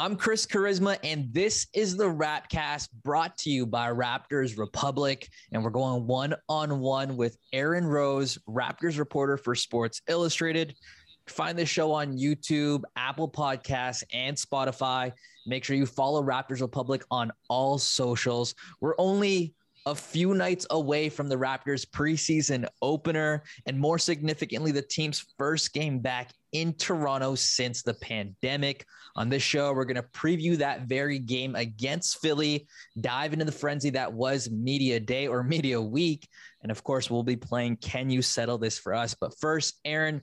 I'm Chris Charisma, and this is the Rapcast brought to you by Raptors Republic. And we're going one on one with Aaron Rose, Raptors reporter for Sports Illustrated. Find the show on YouTube, Apple Podcasts, and Spotify. Make sure you follow Raptors Republic on all socials. We're only a few nights away from the Raptors preseason opener, and more significantly, the team's first game back in Toronto since the pandemic. On this show, we're going to preview that very game against Philly, dive into the frenzy that was Media Day or Media Week. And of course, we'll be playing Can You Settle This for Us? But first, Aaron,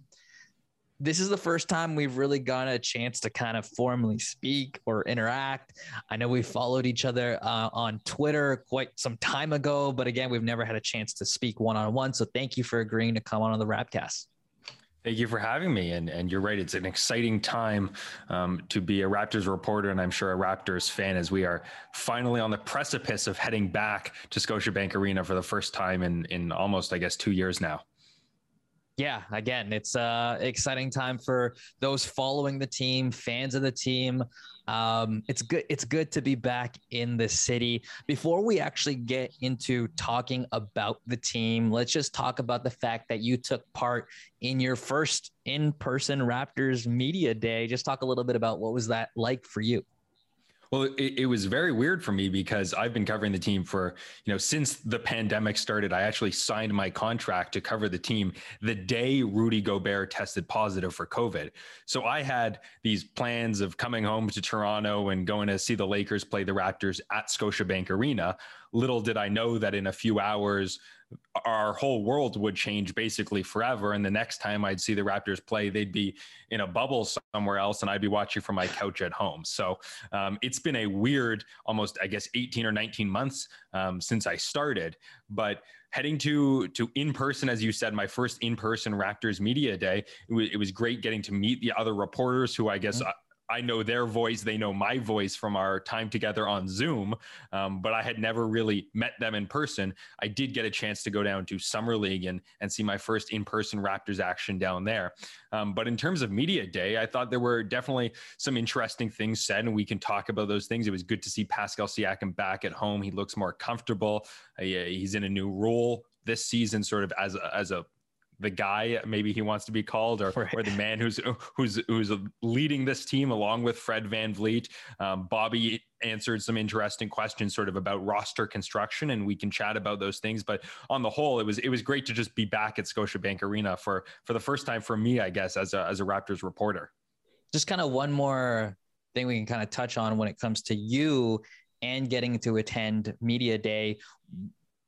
this is the first time we've really gotten a chance to kind of formally speak or interact. I know we followed each other uh, on Twitter quite some time ago, but again, we've never had a chance to speak one on one. So thank you for agreeing to come on on the Rapcast. Thank you for having me. And, and you're right, it's an exciting time um, to be a Raptors reporter, and I'm sure a Raptors fan as we are finally on the precipice of heading back to Scotiabank Arena for the first time in, in almost, I guess, two years now. Yeah, again, it's uh, exciting time for those following the team, fans of the team. Um, it's good. It's good to be back in the city. Before we actually get into talking about the team, let's just talk about the fact that you took part in your first in-person Raptors media day. Just talk a little bit about what was that like for you. Well, it, it, was very weird for me because I've been covering the team for, you know, since the pandemic started. I actually signed my contract to cover the team the day Rudy Gobert tested positive for COVID. So I had these plans of coming home to Toronto and going to see the Lakers play the Raptors at Scotiabank Arena. Little did I know that in a few hours, our whole world would change basically forever. And the next time I'd see the Raptors play, they'd be in a bubble somewhere else, and I'd be watching from my couch at home. So um, it's been a weird, almost I guess 18 or 19 months um, since I started. But heading to to in person, as you said, my first in person Raptors media day, it was, it was great getting to meet the other reporters who I guess. Mm-hmm. I know their voice, they know my voice from our time together on Zoom, um, but I had never really met them in person. I did get a chance to go down to Summer League and, and see my first in person Raptors action down there. Um, but in terms of Media Day, I thought there were definitely some interesting things said, and we can talk about those things. It was good to see Pascal Siakam back at home. He looks more comfortable, uh, he's in a new role this season, sort of as a, as a the guy maybe he wants to be called or, right. or the man who's who's who's leading this team along with Fred VanVleet. Um, Bobby answered some interesting questions sort of about roster construction and we can chat about those things but on the whole it was it was great to just be back at Scotiabank Arena for for the first time for me I guess as a as a Raptors reporter. Just kind of one more thing we can kind of touch on when it comes to you and getting to attend media day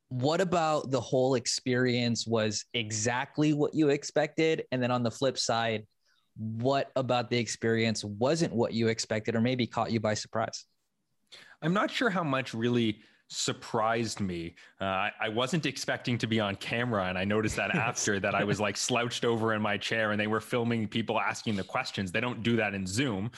what about the whole experience was exactly what you expected and then on the flip side what about the experience wasn't what you expected or maybe caught you by surprise i'm not sure how much really surprised me. Uh, I, I, wasn't expecting to be on camera, and I noticed that after that I was like slouched over in my chair, and they were filming people asking the questions. They don't do that in Zoom.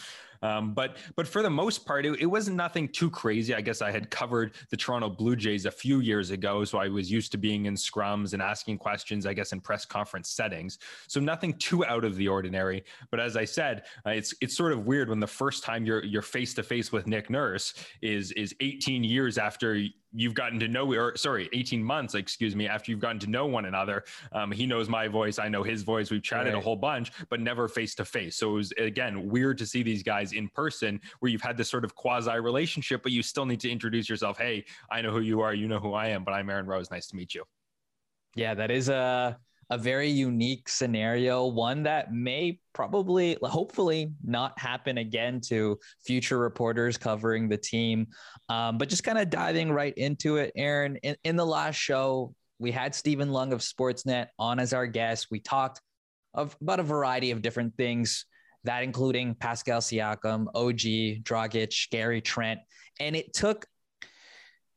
Um, but but for the most part, it, it wasn't nothing too crazy. I guess I had covered the Toronto Blue Jays a few years ago, so I was used to being in scrums and asking questions. I guess in press conference settings, so nothing too out of the ordinary. But as I said, uh, it's it's sort of weird when the first time you're you're face to face with Nick Nurse is is 18 years after you've gotten to know or sorry 18 months excuse me after you've gotten to know one another. Um, he knows my voice i know his voice we've chatted right. a whole bunch but never face to face. So it was again weird to see these guys in person where you've had this sort of quasi relationship but you still need to introduce yourself. Hey i know who you are you know who i am but i'm aaron rose nice to meet you. Yeah that is a a very unique scenario, one that may probably, hopefully, not happen again to future reporters covering the team. Um, but just kind of diving right into it, Aaron, in, in the last show, we had Steven Loung of Sportsnet on as our guest. We talked of, about a variety of different things. that including Pascal Siakam, OG, Dragic, Gary Trent. And it took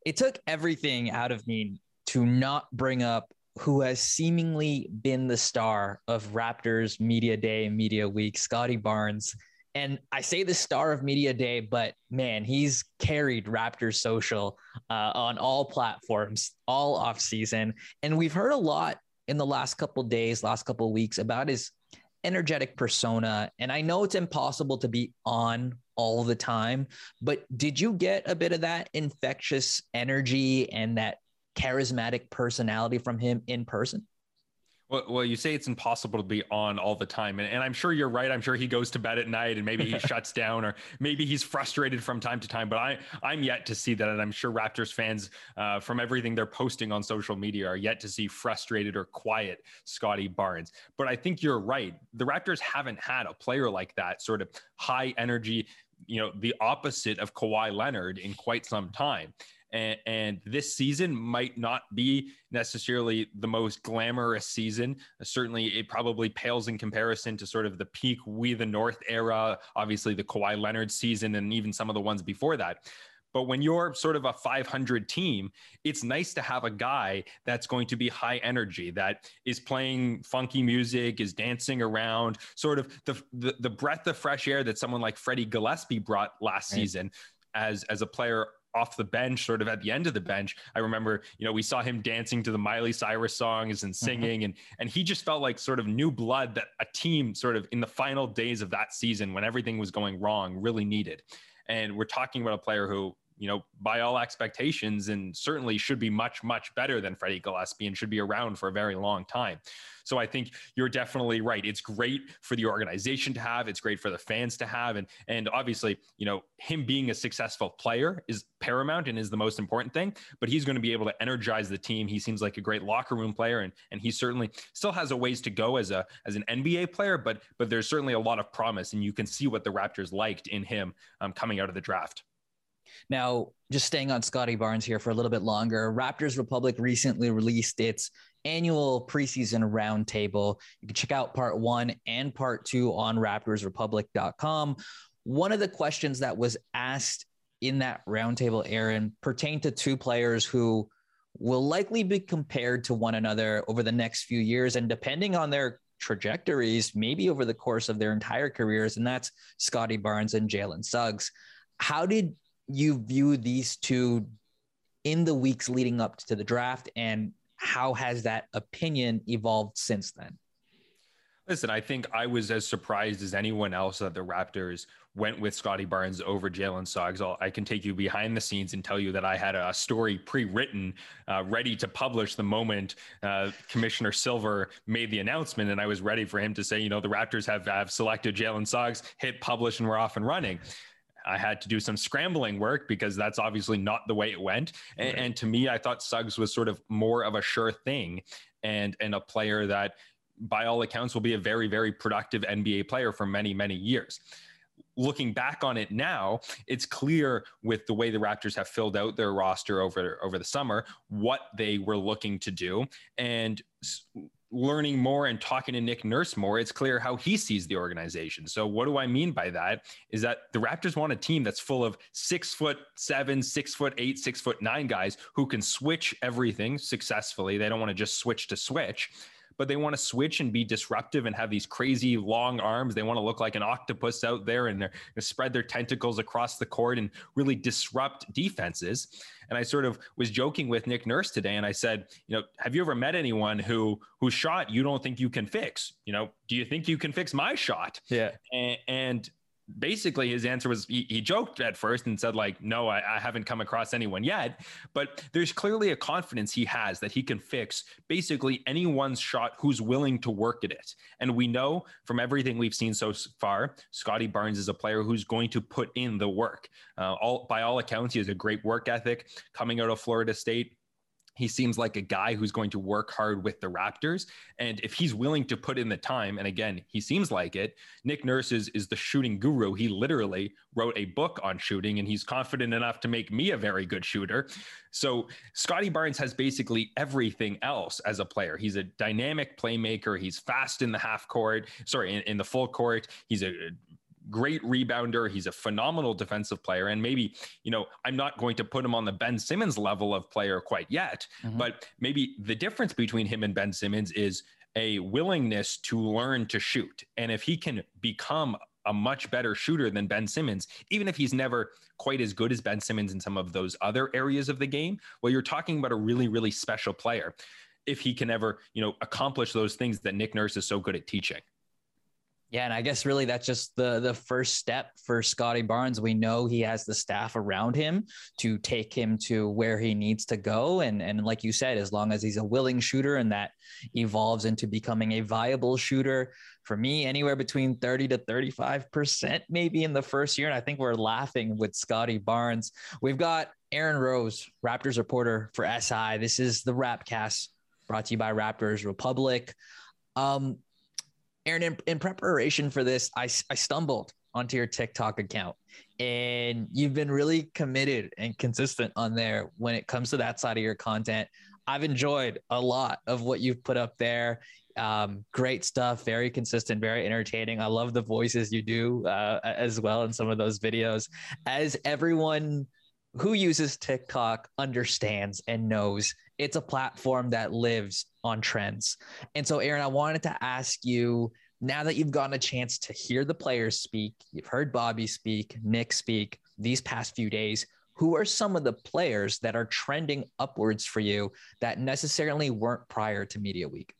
it took everything out of me to not bring up who has seemingly been the star of Raptors Media Day and Media Week, Scottie Barnes. And I say the star of Media Day, but man, he's carried Raptors social uh, on all platforms all off season. And we've heard a lot in the last couple days, last couple weeks about his energetic persona. And I know it's impossible to be on all the time, but did you get a bit of that infectious energy and that charismatic personality from him in person? Well, well, you say it's impossible to be on all the time. And, and I'm sure you're right. I'm sure he goes to bed at night and maybe he shuts down or maybe he's frustrated from time to time. But I, I'm yet to see that. And I'm sure Raptors fans, uh, from everything they're posting on social media, are yet to see frustrated or quiet Scottie Barnes. But I think you're right. The Raptors haven't had a player like that, sort of high energy, you know, the opposite of Kawhi Leonard in quite some time. And, and, this season might not be necessarily the most glamorous season. Certainly, it probably pales in comparison to sort of the peak We the North era, obviously the Kawhi Leonard season, and even some of the ones before that. But when you're sort of a 500 team, it's nice to have a guy that's going to be high energy, that is playing funky music, is dancing around, sort of the the, the breath of fresh air that someone like Freddie Gillespie brought last right. season as as a player off the bench, sort of at the end of the bench. I remember, you know, we saw him dancing to the Miley Cyrus songs and mm-hmm. singing, mm-hmm. and and he just felt like sort of new blood that a team sort of in the final days of that season when everything was going wrong really needed. And we're talking about a player who you know, by all expectations, and certainly should be much, much better than Freddie Gillespie and should be around for a very long time. So I think you're definitely right. It's great for the organization to have. It's great for the fans to have, and and obviously, you know, him being a successful player is paramount and is the most important thing. But he's going to be able to energize the team. He seems like a great locker room player, and and he certainly still has a ways to go as a as an NBA player. But but there's certainly a lot of promise, and you can see what the Raptors liked in him um, coming out of the draft. Now, just staying on Scottie Barnes here for a little bit longer, Raptors Republic recently released its annual preseason roundtable. You can check out part one and part two on raptorsrepublic.com. One of the questions that was asked in that roundtable, Aaron, pertained to two players who will likely be compared to one another over the next few years. And depending on their trajectories, maybe over the course of their entire careers, and that's Scottie Barnes and Jalen Suggs. How did you view these two in the weeks leading up to the draft and how has that opinion evolved since then? Listen, I think I was as surprised as anyone else that the Raptors went with Scottie Barnes over Jalen Suggs. i can take you behind the scenes and tell you that I had a story pre-written, uh, ready to publish the moment uh, Commissioner Silver made the announcement, and I was ready for him to say, you know, the Raptors have have selected Jalen Suggs, hit publish, and we're off and running. I had to do some scrambling work because that's obviously not the way it went. And, right. and, to me, I thought Suggs was sort of more of a sure thing and and a player that, by all accounts, will be a very very productive NBA player for many many years. Looking back on it now, it's clear with the way the Raptors have filled out their roster over over the summer what they were looking to do and learning more and talking to Nick Nurse more, it's clear how he sees the organization. So, what do I mean by that? Is that the Raptors want a team that's full of six foot seven, six foot eight, six foot nine guys who can switch everything successfully. They don't want to just switch to switch but they want to switch and be disruptive and have these crazy long arms. They want to look like an octopus out there and they're spread their tentacles across the court and really disrupt defenses. And I sort of was joking with Nick Nurse today, and I said, you know, have you ever met anyone who whose shot you don't think you can fix? You know, do you think you can fix my shot? Yeah. and, and basically his answer was he, he, joked at first and said like no I, I, haven't come across anyone yet. But there's clearly a confidence he has that he can fix basically anyone's shot who's willing to work at it. And we know from everything we've seen so far scottie barnes is a player who's going to put in the work. Uh, all by all accounts he has a great work ethic. Coming out of florida state he seems like a guy who's going to work hard with the Raptors. And if he's willing to put in the time, and again, he seems like it, Nick Nurse is, is the shooting guru. He literally wrote a book on shooting, and he's confident enough to make me a very good shooter. So Scottie Barnes has basically everything else as a player. He's a dynamic playmaker. He's fast in the half court, sorry, in, in the full court. He's a great rebounder. He's a phenomenal defensive player. And maybe, you know, I'm not going to put him on the Ben Simmons level of player quite yet, mm-hmm. but maybe the difference between him and Ben Simmons is a willingness to learn to shoot. And if he can become a much better shooter than Ben Simmons, even if he's never quite as good as Ben Simmons in some of those other areas of the game, well, you're talking about a really, really special player. If he can ever, you know, accomplish those things that Nick Nurse is so good at teaching. Yeah, and I guess really that's just the the first step for Scottie Barnes. We know he has the staff around him to take him to where he needs to go. And and like you said, as long as he's a willing shooter and that evolves into becoming a viable shooter, for me, anywhere between 30 to 35% maybe in the first year. And I think we're laughing with Scottie Barnes. We've got Aaron Rose, Raptors reporter for SI. This is the Rapcast brought to you by Raptors Republic. Um, Aaron, in, in preparation for this, I, I stumbled onto your TikTok account and you've been really committed and consistent on there when it comes to that side of your content. I've enjoyed a lot of what you've put up there. Um, great stuff, very consistent, very entertaining. I love the voices you do uh, as well in some of those videos. As everyone who uses TikTok understands and knows it's a platform that lives on trends. And so, Aaron, I wanted to ask you now that you've gotten a chance to hear the players speak, you've heard Bobby speak, Nick speak these past few days. Who are some of the players that are trending upwards for you that necessarily weren't prior to Media Week?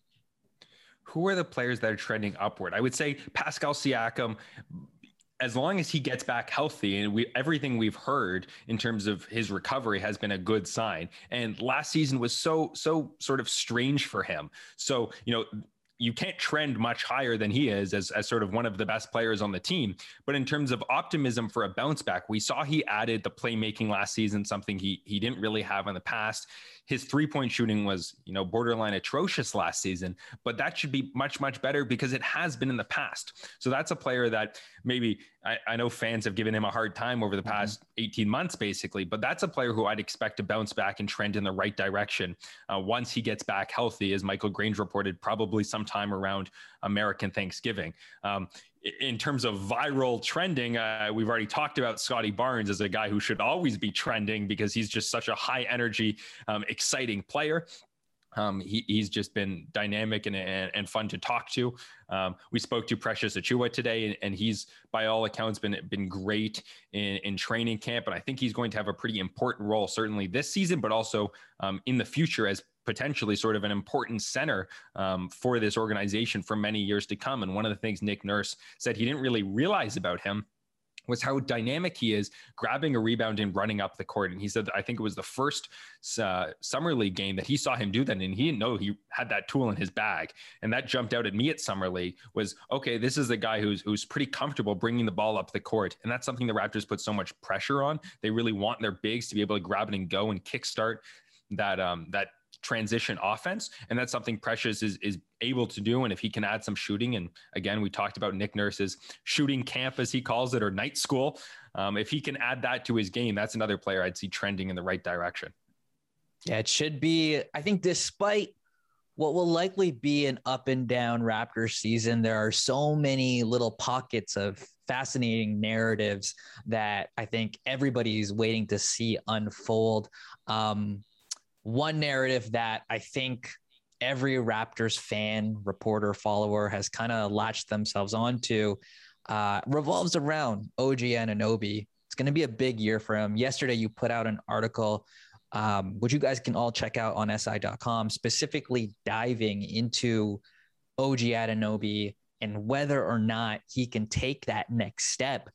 Who are the players that are trending upward? I would say Pascal Siakam as long as he gets back healthy and we everything we've heard in terms of his recovery has been a good sign and last season was so so sort of strange for him so you know you can't trend much higher than he is as, as sort of one of the best players on the team. But in terms of optimism for a bounce back, we saw he added the playmaking last season, something he he didn't really have in the past. His three point shooting was, you know, borderline atrocious last season, but that should be much, much better because it has been in the past. So that's a player that maybe I, I know fans have given him a hard time over the mm-hmm. past mm-hmm. 18 months, basically, but that's a player who I'd expect to bounce back and trend in the right direction uh, once he gets back healthy, as Michael Grange reported, probably sometime around American Thanksgiving. Um, in terms of viral trending, uh, we've already talked about Scottie Barnes as a guy who should always be trending because he's just such a high energy, um, exciting player. Um, he, he's just been dynamic and, and, and fun to talk to. Um, we spoke to Precious Achiuwa today, and, and, he's by all accounts been been great in, in training camp. And I think he's going to have a pretty important role, certainly this season, but also um, in the future as potentially sort of an important center um, for this organization for many years to come. And one of the things Nick Nurse said he didn't really realize about him was how dynamic he is grabbing a rebound and running up the court. And he said, I think it was the first uh, summer league game that he saw him do that. And he didn't know he had that tool in his bag. And that jumped out at me at summer league was, okay, this is the guy who's, who's pretty comfortable bringing the ball up the court. And that's something the Raptors put so much pressure on. They really want their bigs to be able to grab it and go and kickstart that, um, that transition offense. And that's something Precious is, is able to do. And if he can add some shooting, and again, we talked about Nick Nurse's shooting camp, as he calls it, or night school. Um, if he can add that to his game, that's another player I'd see trending in the right direction. Yeah, it should be. I think despite what will likely be an up and down Raptors season, there are so many little pockets of fascinating narratives that I think everybody's waiting to see unfold. Um, one narrative that I think every Raptors fan, reporter, follower has kind of latched themselves onto uh, revolves around OG Anunoby. It's going to be a big year for him. Yesterday, you put out an article, um, which you guys can all check out on SI.com, specifically diving into OG Anunoby and whether or not he can take that next step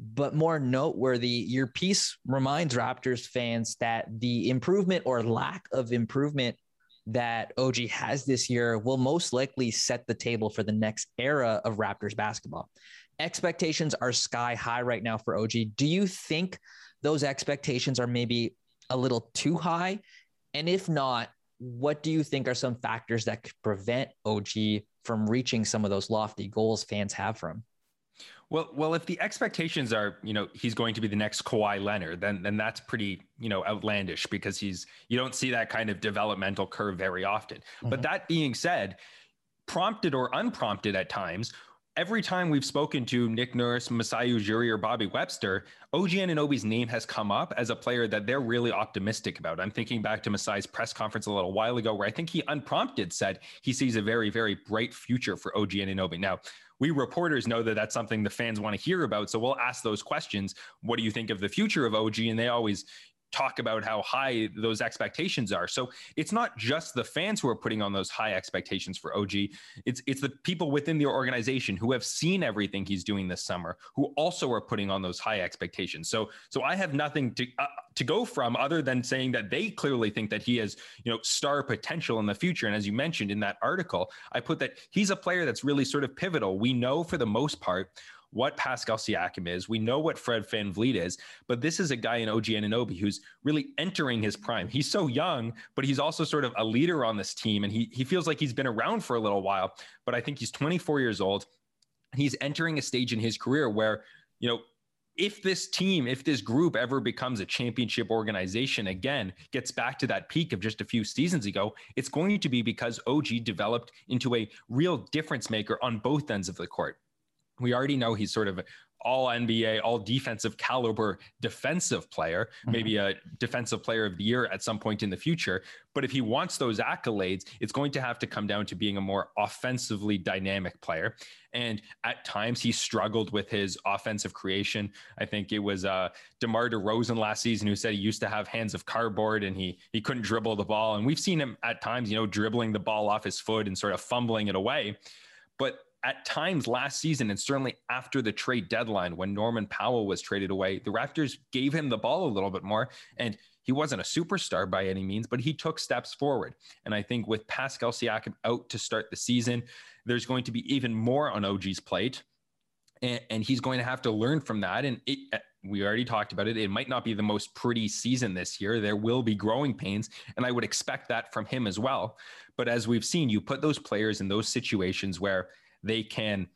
but more noteworthy, your piece reminds Raptors fans that the improvement or lack of improvement that OG has this year will most likely set the table for the next era of Raptors basketball. Expectations are sky high right now for OG. Do you think those expectations are maybe a little too high? And if not, what do you think are some factors that could prevent OG from reaching some of those lofty goals fans have for him? Well, well, if the expectations are, you know, he's going to be the next Kawhi Leonard, then then that's pretty, you know, outlandish because he's you don't see that kind of developmental curve very often. Mm-hmm. But that being said, prompted or unprompted at times, every time we've spoken to Nick Nurse, Masai Ujiri, or Bobby Webster, OG Anunoby's name has come up as a player that they're really optimistic about. I'm thinking back to Masai's press conference a little while ago, where I think he unprompted said he sees a very, very bright future for OG Anunoby. Now, we reporters know that that's something the fans want to hear about. So we'll ask those questions. What do you think of the future of OG? And they always, talk about how high those expectations are. So it's not just the fans who are putting on those high expectations for OG. It's it's the people within the organization who have seen everything he's doing this summer who also are putting on those high expectations. So so I have nothing to uh, to go from other than saying that they clearly think that he has, you know, star potential in the future and as you mentioned in that article, I put that he's a player that's really sort of pivotal. We know for the most part what Pascal Siakam is. We know what Fred VanVleet is, but this is a guy in OG Anunoby who's really entering his prime. He's so young, but he's also sort of a leader on this team. And he, he feels like he's been around for a little while, but I think he's 24 years old. He's entering a stage in his career where, you know, if this team, if this group ever becomes a championship organization again, gets back to that peak of just a few seasons ago, it's going to be because OG developed into a real difference maker on both ends of the court we already know he's sort of all NBA, all defensive caliber defensive player, mm-hmm. maybe a defensive player of the year at some point in the future. But if he wants those accolades, it's going to have to come down to being a more offensively dynamic player. And at times he struggled with his offensive creation. I think it was uh, DeMar DeRozan last season who said he used to have hands of cardboard and he he couldn't dribble the ball. And we've seen him at times, you know, dribbling the ball off his foot and sort of fumbling it away. But at times last season, and certainly after the trade deadline when Norman Powell was traded away, the Raptors gave him the ball a little bit more. And he wasn't a superstar by any means, but he took steps forward. And I think with Pascal Siakam out to start the season, there's going to be even more on OG's plate. And, and he's going to have to learn from that. And it, uh, we already talked about it. It might not be the most pretty season this year. There will be growing pains, and I would expect that from him as well. But as we've seen, you put those players in those situations where they can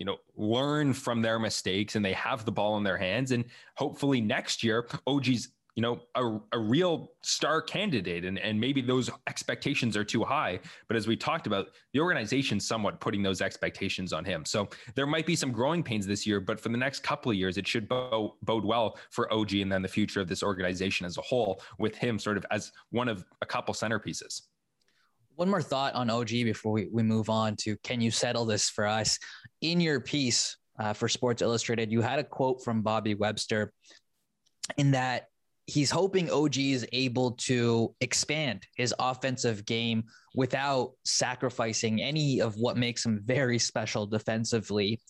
you know learn from their mistakes and they have the ball in their hands. And hopefully next year og's you know a, a real star candidate. And, and maybe those expectations are too high. But as we talked about the organization's somewhat putting those expectations on him. So there might be some growing pains this year but for the next couple of years it should bode well for og and then the future of this organization as a whole with him sort of as one of a couple centerpieces one more thought on OG before we, we move on to can you settle this for us? In your piece uh, for Sports Illustrated, you had a quote from Bobby Webster in that he's hoping OG is able to expand his offensive game without sacrificing any of what makes him very special defensively.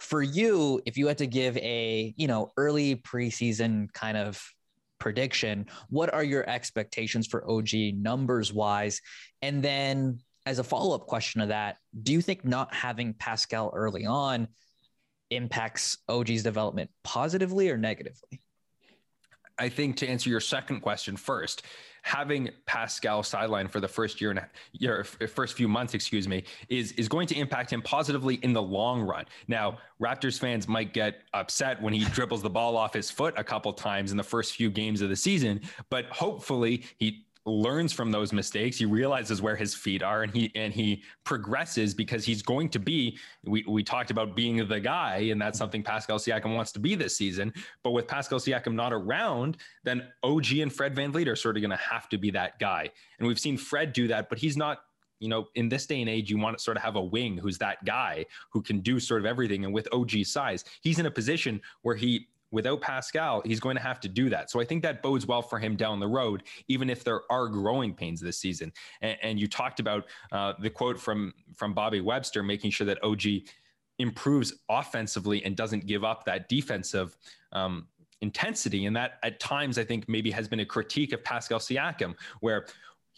For you, if you had to give a, you know, early preseason kind of prediction. What are your expectations for OG numbers wise? And then, as a follow up question to that, do you think not having Pascal early on impacts OG's development positively or negatively? I think to answer your second question first, having Pascal sideline for the first year and year, uh, first few months, excuse me, is is going to impact him positively in the long run. Now, Raptors fans might get upset when he dribbles the ball off his foot a couple times in the first few games of the season, but hopefully he learns from those mistakes. He realizes where his feet are and he and he progresses because he's going to be we we talked about being the guy and that's something Pascal Siakam wants to be this season. But with Pascal Siakam not around, then OG and Fred Van VanVleet are sort of going to have to be that guy. And we've seen Fred do that, but he's not you know, in this day and age, you want to sort of have a wing who's that guy who can do sort of everything. And with OG size, he's in a position where he without Pascal, he's going to have to do that. So I think that bodes well for him down the road, even if there are growing pains this season. And, and you talked about uh, the quote from from Bobby Webster, making sure that OG improves offensively and doesn't give up that defensive. Um, intensity and that at times i think maybe has been a critique of pascal siakam where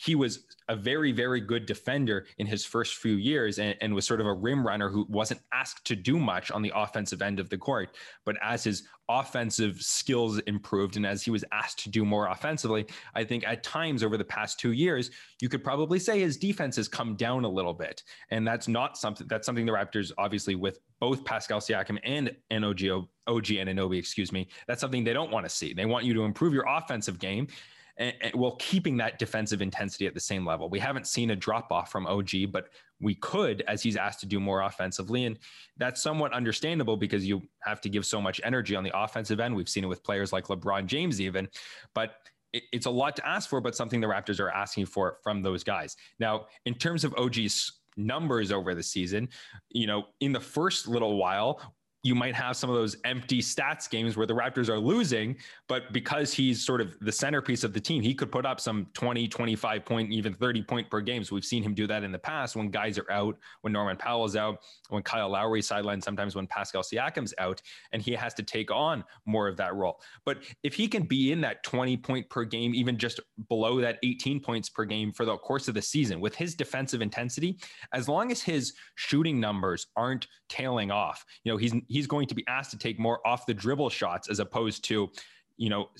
he was a very, very good defender in his first few years and, and, was sort of a rim runner who wasn't asked to do much on the offensive end of the court. But as his offensive skills improved and as he was asked to do more offensively, I think at times over the past two years, you could probably say his defense has come down a little bit. And that's not something that's something the Raptors, obviously, with both Pascal Siakam and NOG, OG Anunoby, excuse me, that's something they don't want to see. They want you to improve your offensive game and, and, while keeping that defensive intensity at the same level. We haven't seen a drop off from OG, but we could as he's asked to do more offensively. And that's somewhat understandable because you have to give so much energy on the offensive end. We've seen it with players like LeBron James, even. But it, it's a lot to ask for, but something the Raptors are asking for from those guys. Now, in terms of OG's numbers over the season, you know, in the first little while, you might have some of those empty stats games where the Raptors are losing, but because he's sort of the centerpiece of the team, he could put up some 20, 25 point, even 30 point per game. So we've seen him do that in the past when guys are out, when Norman Powell's out, when Kyle Lowry sidelined, sometimes when Pascal Siakam's out, and he has to take on more of that role. But if he can be in that 20 point per game, even just below that 18 points per game for the course of the season with his defensive intensity, as long as his shooting numbers aren't tailing off, you know, he's he's going to be asked to take more off the dribble shots as opposed to, you know,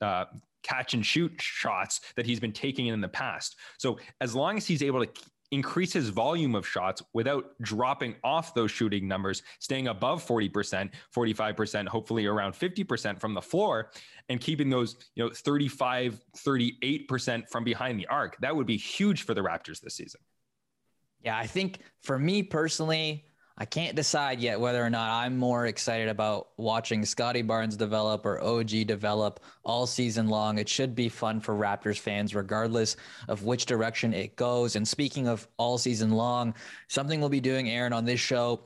uh, catch and shoot shots that he's been taking in the past. So as long as he's able to increase his volume of shots without dropping off those shooting numbers, staying above 40%, 45%, hopefully around 50% from the floor and keeping those, you know, 35, 38% from behind the arc. That would be huge for the Raptors this season. Yeah, I think for me personally, I can't decide yet whether or not I'm more excited about watching Scottie Barnes develop or OG develop all season long. It should be fun for Raptors fans, regardless of which direction it goes. And speaking of all season long, something we'll be doing, Aaron, on this show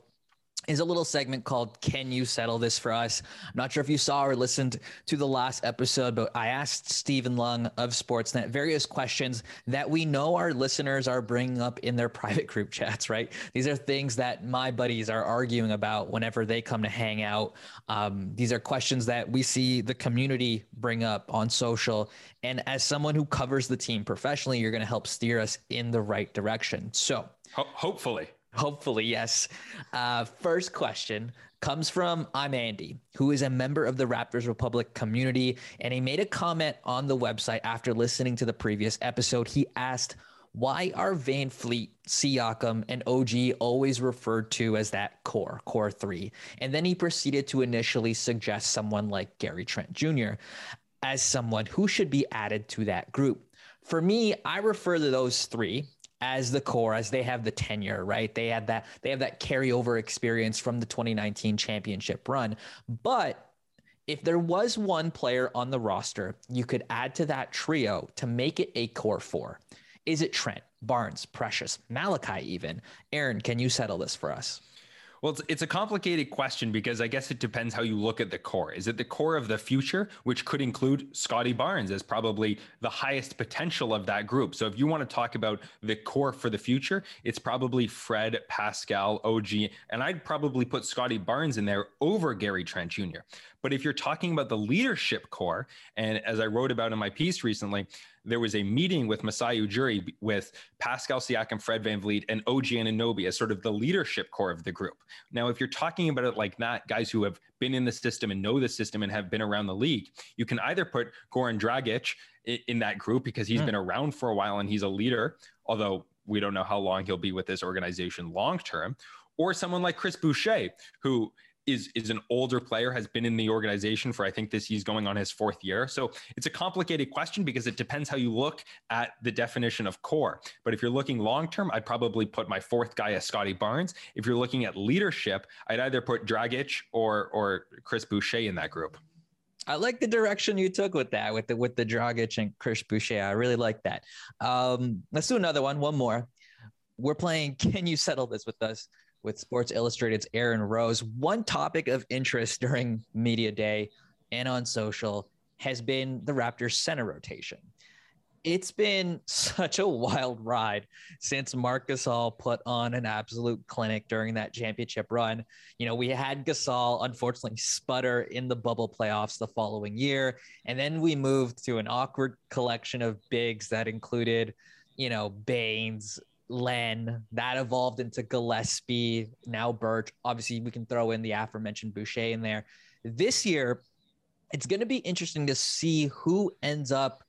is a little segment called Can You Settle This for Us? I'm not sure if you saw or listened to the last episode, but I asked Steven Loung of Sportsnet various questions that we know our listeners are bringing up in their private group chats, right? These are things that my buddies are arguing about whenever they come to hang out. Um, these are questions that we see the community bring up on social. And as someone who covers the team professionally, you're going to help steer us in the right direction. So, Ho- hopefully. Hopefully, yes. Uh, first question comes from I'm Andy, who is a member of the Raptors Republic community. And he made a comment on the website after listening to the previous episode. He asked, why are VanVleet, Siakam, and OG always referred to as that core, core three? And then he proceeded to initially suggest someone like Gary Trent Jr. as someone who should be added to that group. For me, I refer to those three as the core as they have the tenure right? They had that they have that carryover experience from the 2019 championship run. But if there was one player on the roster you could add to that trio to make it a core four is it trent barnes precious malachi even? Aaron can you settle this for us well, it's, it's a complicated question because I guess it depends how you look at the core. Is it the core of the future, which could include Scottie Barnes as probably the highest potential of that group? So if you want to talk about the core for the future, it's probably Fred, Pascal, OG, and I'd probably put Scottie Barnes in there over Gary Trent Jr. But if you're talking about the leadership core, and as I wrote about in my piece recently, there was a meeting with Masai Ujiri with Pascal Siakam, and Fred VanVleet, and OG Anunoby as sort of the leadership core of the group. Now, if you're talking about it like that, guys who have been in the system and know the system and have been around the league, you can either put Goran Dragic in that group because he's mm. been around for a while and he's a leader, although we don't know how long he'll be with this organization long term, or someone like Chris Boucher, who is is an older player, has been in the organization for I think this he's going on his fourth year. So it's a complicated question because it depends how you look at the definition of core. But if you're looking long term, I'd probably put my fourth guy as Scottie Barnes. If you're looking at leadership, I'd either put Dragic or or Chris Boucher in that group. I like the direction you took with that, with the with the Dragic and Chris Boucher. I really like that. Um, let's do another one. One more. We're playing. Can you settle this with us? With Sports Illustrated's Aaron Rose. One topic of interest during Media Day and on social has been the Raptors center rotation. it's been such a wild ride since Marc Gasol put on an absolute clinic during that championship run. You know, we had Gasol unfortunately sputter in the bubble playoffs the following year. And then we moved to an awkward collection of bigs that included, you know, Baynes, Len, that evolved into Gillespie, now Birch. Obviously, we can throw in the aforementioned Boucher in there. This year, it's going to be interesting to see who ends up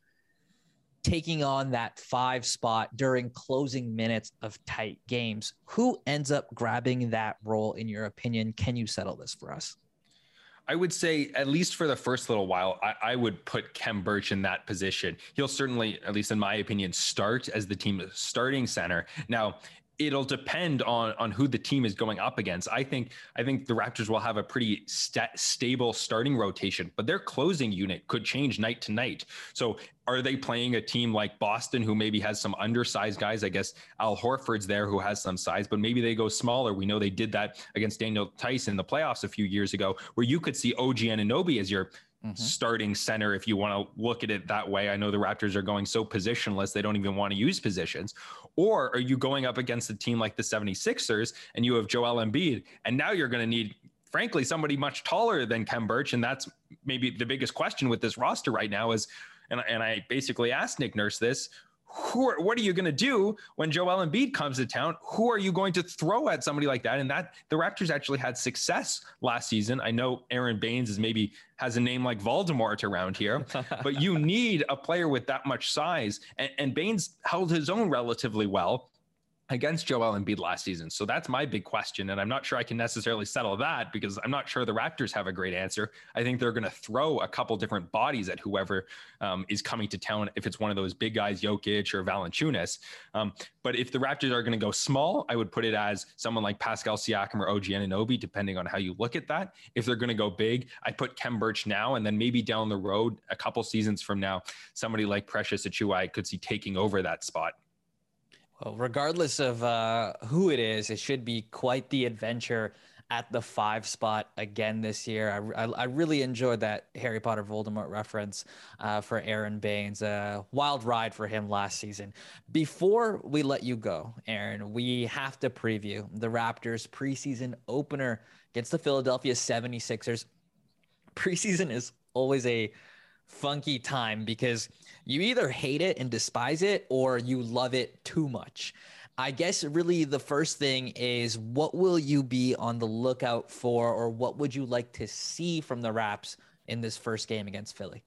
taking on that five spot during closing minutes of tight games. Who ends up grabbing that role, in your opinion? Can you settle this for us? I would say, at least for the first little while, I, I, would put Khem Birch in that position. He'll certainly, at least in my opinion, start as the team's starting center. Now, it'll depend on on who the team is going up against. I think I think the Raptors will have a pretty st- stable starting rotation, but their closing unit could change night to night. So are they playing a team like Boston who maybe has some undersized guys? I guess Al Horford's there who has some size, but maybe they go smaller. We know they did that against Daniel Theis in the playoffs a few years ago, where you could see OG Anunoby as your Mm-hmm. starting center if you want to look at it that way. I know the Raptors are going so positionless, they don't even want to use positions. Or are you going up against a team like the 76ers and you have Joel Embiid, and now you're going to need, frankly, somebody much taller than Khem Birch? And that's maybe the biggest question with this roster right now is, and, and I basically asked Nick Nurse this who are, what are you going to do when Joel Embiid comes to town? Who are you going to throw at somebody like that? And that the Raptors actually had success last season. I know Aron Baynes is maybe has a name like Voldemort around here, but you need a player with that much size. And, and Baynes held his own relatively well against Joel Embiid last season. So that's my big question. And I'm not sure I can necessarily settle that because I'm not sure the Raptors have a great answer. I think they're going to throw a couple different bodies at whoever um, is coming to town, if it's one of those big guys, Jokic or Valanciunas. Um, but if the Raptors are going to go small, I would put it as someone like Pascal Siakam or OG Anunoby, depending on how you look at that. If they're going to go big, I put Khem Birch now, and then maybe down the road, a couple seasons from now, somebody like Precious Achiuwa I could see taking over that spot. Well, regardless of uh, who it is, it should be quite the adventure at the five spot again this year. I, I, I really enjoyed that Harry Potter Voldemort reference uh, for Aron Baynes. A wild ride for him last season. Before we let you go, Aaron, we have to preview the Raptors preseason opener against the Philadelphia 76ers. Preseason is always a funky time because you either hate it and despise it or you love it too much. I guess really the first thing is what will you be on the lookout for or what would you like to see from the Raps in this first game against Philly?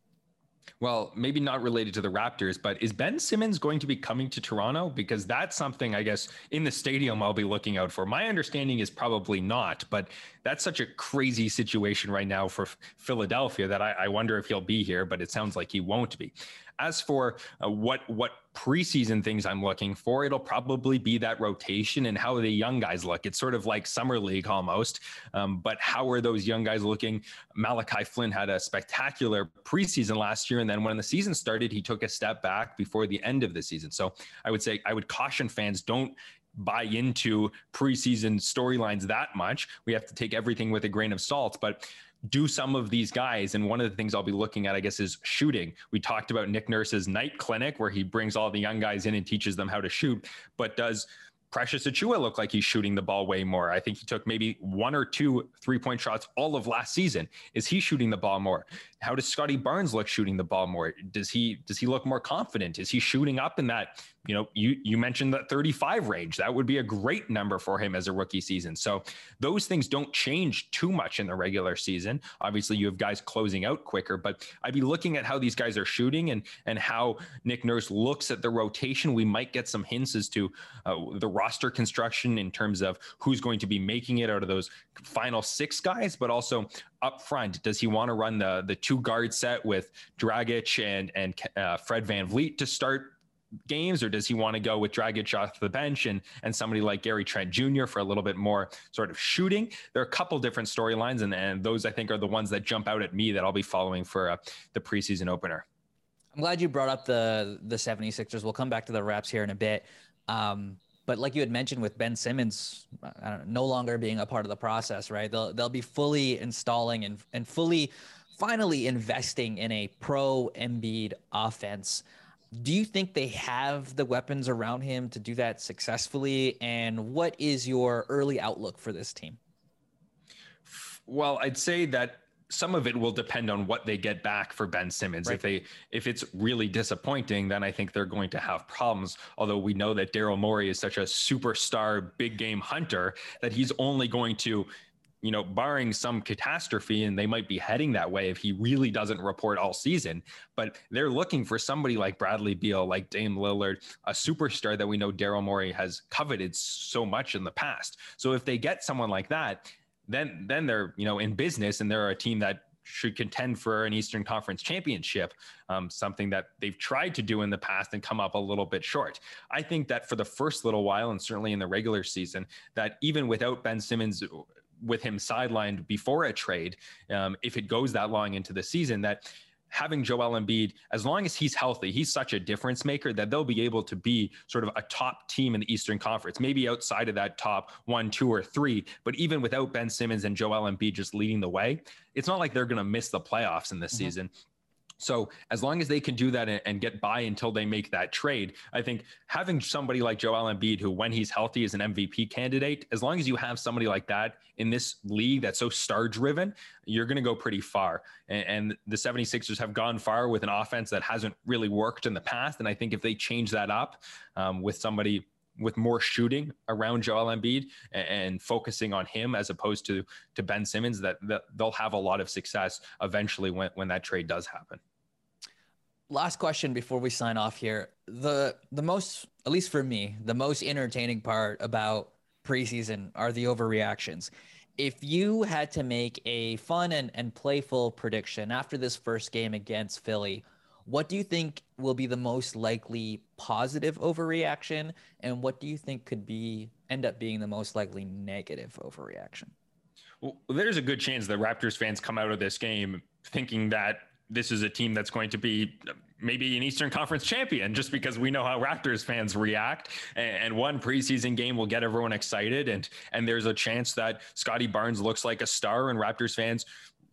Well, maybe not related to the Raptors, but is Ben Simmons going to be coming to Toronto? Because that's something I guess in the stadium I'll be looking out for. My understanding is probably not, but that's such a crazy situation right now for Philadelphia that I, I wonder if he'll be here, but it sounds like he won't be. As for uh, what what preseason things I'm looking for, it'll probably be that rotation and how the young guys look. It's sort of like summer league almost. Um, but how are those young guys looking? Malachi Flynn had a spectacular preseason last year, and then when the season started, he took a step back before the end of the season. So I would say I would caution fans don't buy into preseason storylines that much. We have to take everything with a grain of salt. But do some of these guys. And one of the things I'll be looking at, I guess, is shooting. We talked about Nick Nurse's night clinic where he brings all the young guys in and teaches them how to shoot. But does Precious Achiuwa look like he's shooting the ball way more. I think he took maybe one or two three point shots all of last season. Is he shooting the ball more? How does Scottie Barnes look shooting the ball more? Does he does he look more confident? Is he shooting up in that you know, you you mentioned that 35 range. That would be a great number for him as a rookie season. So those things don't change too much in the regular season. Obviously, you have guys closing out quicker, but I'd be looking at how these guys are shooting and and how Nick Nurse looks at the rotation. We might get some hints as to uh, the roster construction in terms of who's going to be making it out of those final six guys, but also up front, does he want to run the the two guard set with Dragic and and uh, Fred VanVleet to start games, or does he want to go with Dragic off the bench and and somebody like Gary Trent Jr. for a little bit more sort of shooting? There are a couple different storylines, and, and those I think are the ones that jump out at me that I'll be following for uh, the preseason opener. I'm glad you brought up the the 76ers. We'll come back to the Raps here in a bit. Um, but like you had mentioned with Ben Simmons, know, no longer being a part of the process, right? They'll they'll be fully installing and and fully finally investing in a pro Embiid offense. Do you think they have the weapons around him to do that successfully? And what is your early outlook for this team? Well, I'd say that some of it will depend on what they get back for Ben Simmons. Right. If they if it's really disappointing, then I think they're going to have problems. Although we know that Daryl Morey is such a superstar big game hunter that he's only going to you know, barring some catastrophe, and they might be heading that way if he really doesn't report all season. But they're looking for somebody like Bradley Beal, like Dame Lillard, a superstar that we know Daryl Morey has coveted so much in the past. So if they get someone like that, then then they're you know in business and they're a team that should contend for an Eastern Conference championship, um, something that they've tried to do in the past and come up a little bit short. I think that for the first little while, and certainly in the regular season, that even without Ben Simmons with him sidelined before a trade, um, if it goes that long into the season, that having Joel Embiid, as long as he's healthy, he's such a difference maker that they'll be able to be sort of a top team in the Eastern Conference, maybe outside of that top one, two, or three. But even without Ben Simmons and Joel Embiid just leading the way, it's not like they're going to miss the playoffs in this mm-hmm. season. So as long as they can do that and, get by until they make that trade, I think having somebody like Joel Embiid, who when he's healthy is an MVP candidate, as long as you have somebody like that in this league that's so star driven, you're going to go pretty far. And, the 76ers have gone far with an offense that hasn't really worked in the past. And I think if they change that up um, with somebody with more shooting around Joel Embiid and, and, focusing on him as opposed to to Ben Simmons, that, that they'll have a lot of success eventually when when that trade does happen. Last question before we sign off here. The the most, at least for me, the most entertaining part about preseason are the overreactions. If you had to make a fun and, and playful prediction after this first game against Philly, what do you think will be the most likely positive overreaction, and what do you think could be end up being the most likely negative overreaction? Well, there's a good chance that Raptors fans come out of this game thinking that this is a team that's going to be maybe an Eastern Conference champion just because we know how Raptors fans react. And, one preseason game will get everyone excited. And, and there's a chance that Scottie Barnes looks like a star and Raptors fans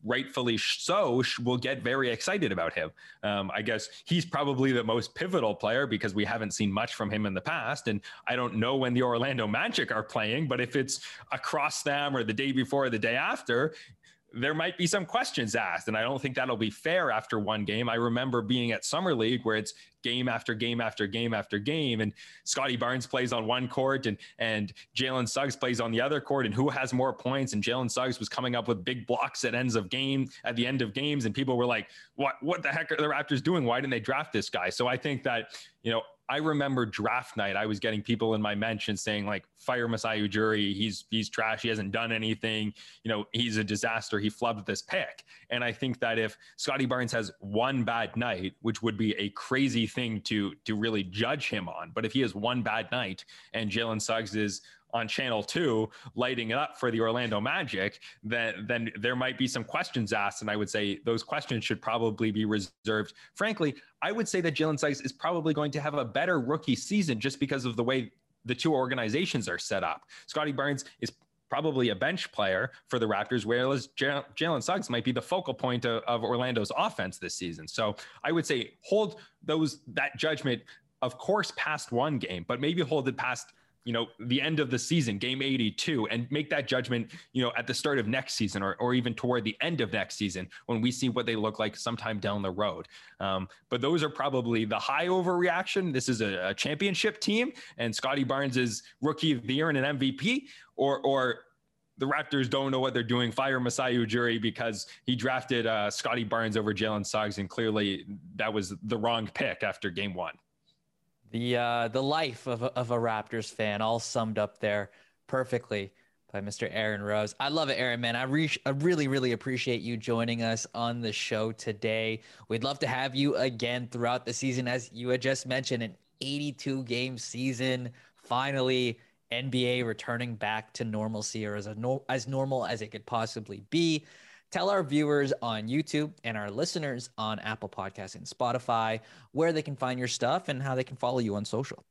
rightfully so will get very excited about him. Um, I guess he's probably the most pivotal player because we haven't seen much from him in the past. And I don't know when the Orlando Magic are playing, but if it's across them or the day before or the day after, there might be some questions asked. And I don't think that'll be fair after one game. I remember being at Summer League where it's game after game after game after game. And Scottie Barnes plays on one court and and Jalen Suggs plays on the other court. And who has more points? And Jalen Suggs was coming up with big blocks at ends of game at the end of games. And people were like, what what the heck are the Raptors doing? Why didn't they draft this guy? So I think that, you know, I remember draft night, I was getting people in my mentions saying like, "Fire Masai Ujiri. He's he's trash. He hasn't done anything. You know, he's a disaster. He flubbed this pick." And I think that if Scottie Barnes has one bad night, which would be a crazy thing to to really judge him on, but if he has one bad night and Jalen Suggs is on channel two lighting it up for the Orlando Magic, then then there might be some questions asked. And I would say those questions should probably be reserved. Frankly, I would say that Jalen Suggs is probably going to have a better rookie season just because of the way the two organizations are set up. Scottie Barnes is probably a bench player for the Raptors, whereas Jalen Suggs might be the focal point of, of, Orlando's offense this season. So I would say hold those that judgment, of course, past one game, but maybe hold it past you know the end of the season game 82 and make that judgment you know at the start of next season or, or even toward the end of next season when we see what they look like sometime down the road. Um, but those are probably the high overreaction. This is a, a championship team and scottie barnes is rookie of the year and an mvp or or the Raptors don't know what they're doing. Fire Masai Ujiri because he drafted uh, Scottie Barnes over Jalen Suggs, and clearly that was the wrong pick after game one the uh, the life of a, of a Raptors fan, all summed up there perfectly by Mr. Aaron Rose. I love it, Aaron, man. I, re- I really, really appreciate you joining us on the show today. We'd love to have you again throughout the season, as you had just mentioned, an 82 game season. Finally, NBA returning back to normalcy or as no- as normal as it could possibly be tell our viewers on YouTube and our listeners on Apple Podcasts and Spotify where they can find your stuff and how they can follow you on social.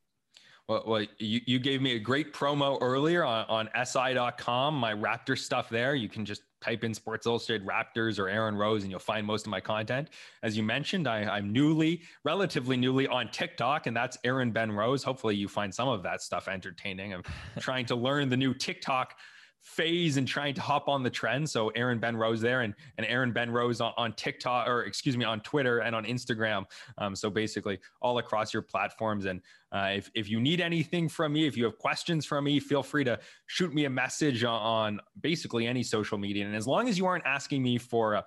Well, well you, you gave me a great promo earlier on, on SI.com, my Raptor stuff there. You can just type in Sports Illustrated Raptors or Aaron Rose, and you'll find most of my content. As you mentioned, I, am newly, relatively newly on TikTok, and that's Aaron Ben Rose. Hopefully, you find some of that stuff entertaining. I'm trying to learn the new TikTok phase and trying to hop on the trend. So Aaron Ben Rose there and, and Aaron Ben Rose on, on TikTok or excuse me, on Twitter and on Instagram. Um, so basically all across your platforms. And uh, if, if you need anything from me, if you have questions from me, feel free to shoot me a message on, on basically any social media. And as long as you aren't asking me for, uh,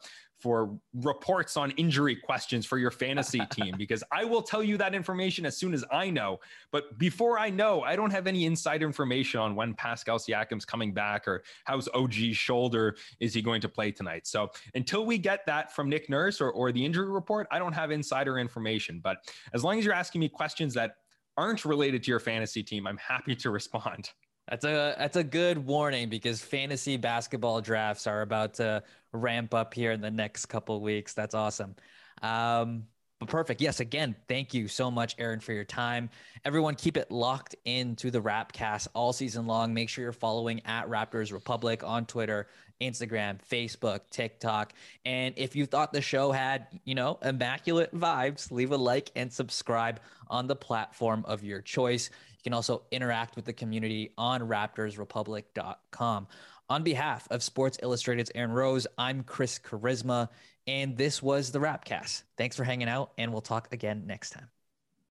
for reports on injury questions for your fantasy team because I will tell you that information as soon as I know. But before I know, I don't have any inside information on when Pascal Siakam's coming back or how's OG's shoulder is he going to play tonight. So until we get that from Nick Nurse or, or the injury report, I don't have insider information. But as long as you're asking me questions that aren't related to your fantasy team, I'm happy to respond. That's a that's a good warning because fantasy basketball drafts are about to ramp up here in the next couple weeks. That's awesome. Um, but perfect. Yes, again, thank you so much, Aaron, for your time. Everyone, keep it locked into the Rapcast all season long. Make sure you're following at Raptors Republic on Twitter, Instagram, Facebook, TikTok. And if you thought the show had, you know, immaculate vibes, leave a like and subscribe on the platform of your choice. You can also interact with the community on raptorsrepublic.com. On behalf of Sports Illustrated's Aaron Rose, I'm Chris Charisma, and this was the Rapcast. Thanks for hanging out, and we'll talk again next time.